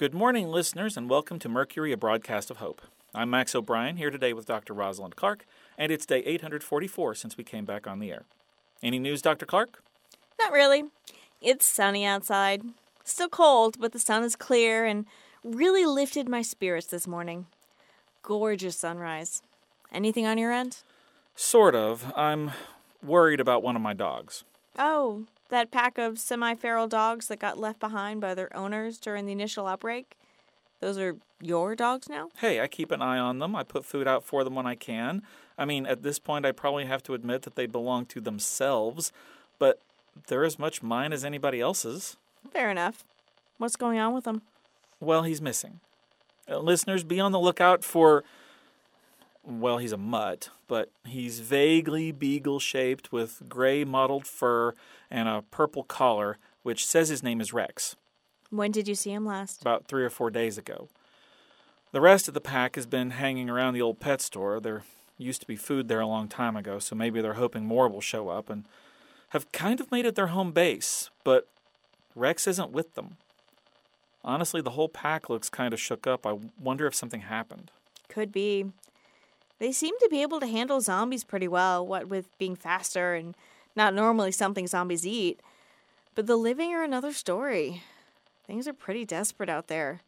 Good morning, listeners, and welcome to Mercury, a broadcast of hope. I'm Max O'Brien, here today with Dr. Rosalind Clark, and it's day 844 since we came back on the air. Any news, Dr. Clark? Not really. It's sunny outside. Still cold, but the sun is clear and really lifted my spirits this morning. Gorgeous sunrise. Anything on your end? Sort of. I'm worried about one of my dogs. Oh, that pack of semi feral dogs that got left behind by their owners during the initial outbreak? Those are your dogs now? Hey, I keep an eye on them. I put food out for them when I can. I mean, at this point, I probably have to admit that they belong to themselves, but they're as much mine as anybody else's. Fair enough. What's going on with them? Well, he's missing. Uh, listeners, be on the lookout for. Well, he's a mutt, but he's vaguely beagle shaped with gray mottled fur and a purple collar, which says his name is Rex, When did you see him last? about three or four days ago. The rest of the pack has been hanging around the old pet store. There used to be food there a long time ago, so maybe they're hoping more will show up and have kind of made it their home base, but Rex isn't with them. Honestly, the whole pack looks kind of shook up. I wonder if something happened. Could be. They seem to be able to handle zombies pretty well, what with being faster and not normally something zombies eat. But the living are another story. Things are pretty desperate out there.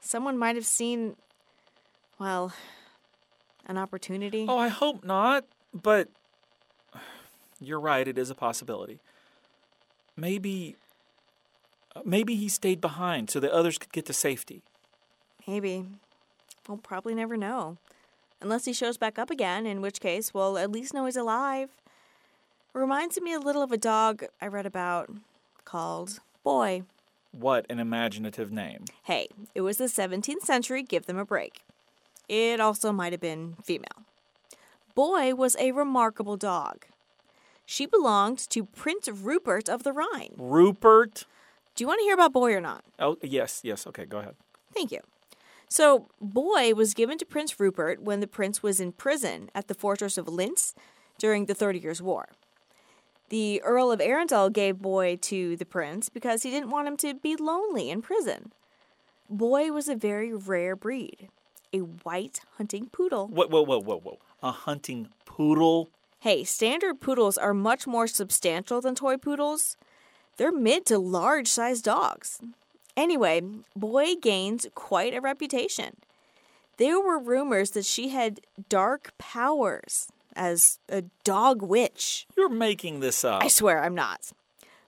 Someone might have seen, well, an opportunity. Oh, I hope not, but you're right, it is a possibility. Maybe maybe he stayed behind so the others could get to safety. Maybe. We'll probably never know. Unless he shows back up again, in which case we'll at least know he's alive. Reminds me a little of a dog I read about called Boy. What an imaginative name. Hey, it was the 17th century, give them a break. It also might have been female. Boy was a remarkable dog. She belonged to Prince Rupert of the Rhine. Rupert? Do you want to hear about Boy or not? Oh, yes, yes. Okay, go ahead. Thank you. So, Boy was given to Prince Rupert when the prince was in prison at the fortress of Linz during the Thirty Years' War. The Earl of Arundel gave Boy to the prince because he didn't want him to be lonely in prison. Boy was a very rare breed, a white hunting poodle. Whoa, whoa, whoa, whoa, whoa. A hunting poodle? Hey, standard poodles are much more substantial than toy poodles. They're mid to large sized dogs. Anyway, Boy gains quite a reputation. There were rumors that she had dark powers as a dog witch. You're making this up. I swear I'm not.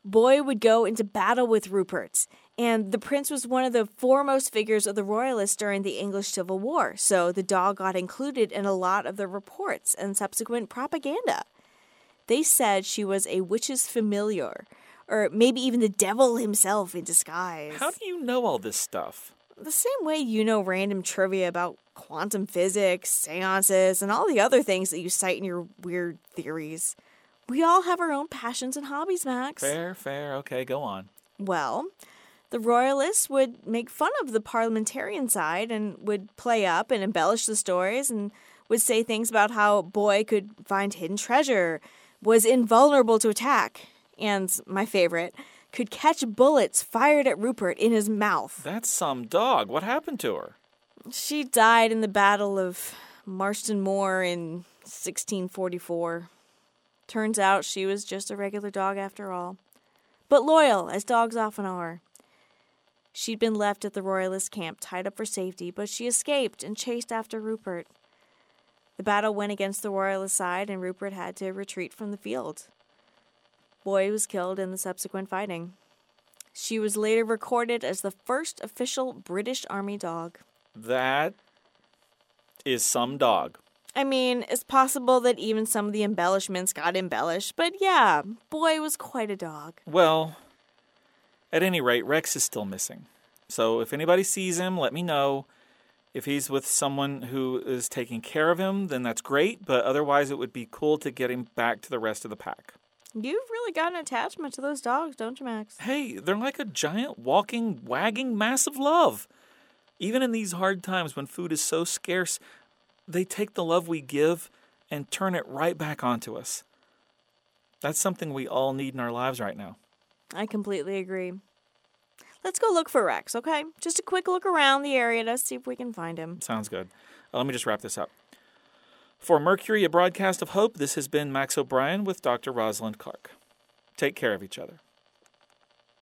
Boy would go into battle with Rupert, and the prince was one of the foremost figures of the royalists during the English Civil War, so the dog got included in a lot of the reports and subsequent propaganda. They said she was a witch's familiar, or maybe even the devil himself in disguise. How do you know all this stuff? The same way you know random trivia about quantum physics, seances, and all the other things that you cite in your weird theories. We all have our own passions and hobbies, Max. Fair, fair. Okay, go on. Well, the royalists would make fun of the parliamentarian side and would play up and embellish the stories and would say things about how Boy could find hidden treasure, was invulnerable to attack, and my favorite, could catch bullets fired at Rupert in his mouth. That's some dog. What happened to her? She died in the Battle of Marston Moor in 1644. Turns out she was just a regular dog after all. But loyal, as dogs often are. She'd been left at the Royalist camp tied up for safety, but she escaped and chased after Rupert. The battle went against the Royalist side, and Rupert had to retreat from the field. Boy was killed in the subsequent fighting. She was later recorded as the first official British Army dog. That is some dog. I mean, it's possible that even some of the embellishments got embellished, but yeah, boy was quite a dog. Well, at any rate, Rex is still missing. So if anybody sees him, let me know. If he's with someone who is taking care of him, then that's great, but otherwise, it would be cool to get him back to the rest of the pack. You've really got an attachment to those dogs, don't you, Max? Hey, they're like a giant walking, wagging mass of love. Even in these hard times when food is so scarce, they take the love we give and turn it right back onto us. That's something we all need in our lives right now. I completely agree. let's go look for Rex, okay? Just a quick look around the area to see if we can find him. Sounds good. Uh, let me just wrap this up. For Mercury, a broadcast of hope, this has been Max O'Brien with Dr. Rosalind Clark. Take care of each other.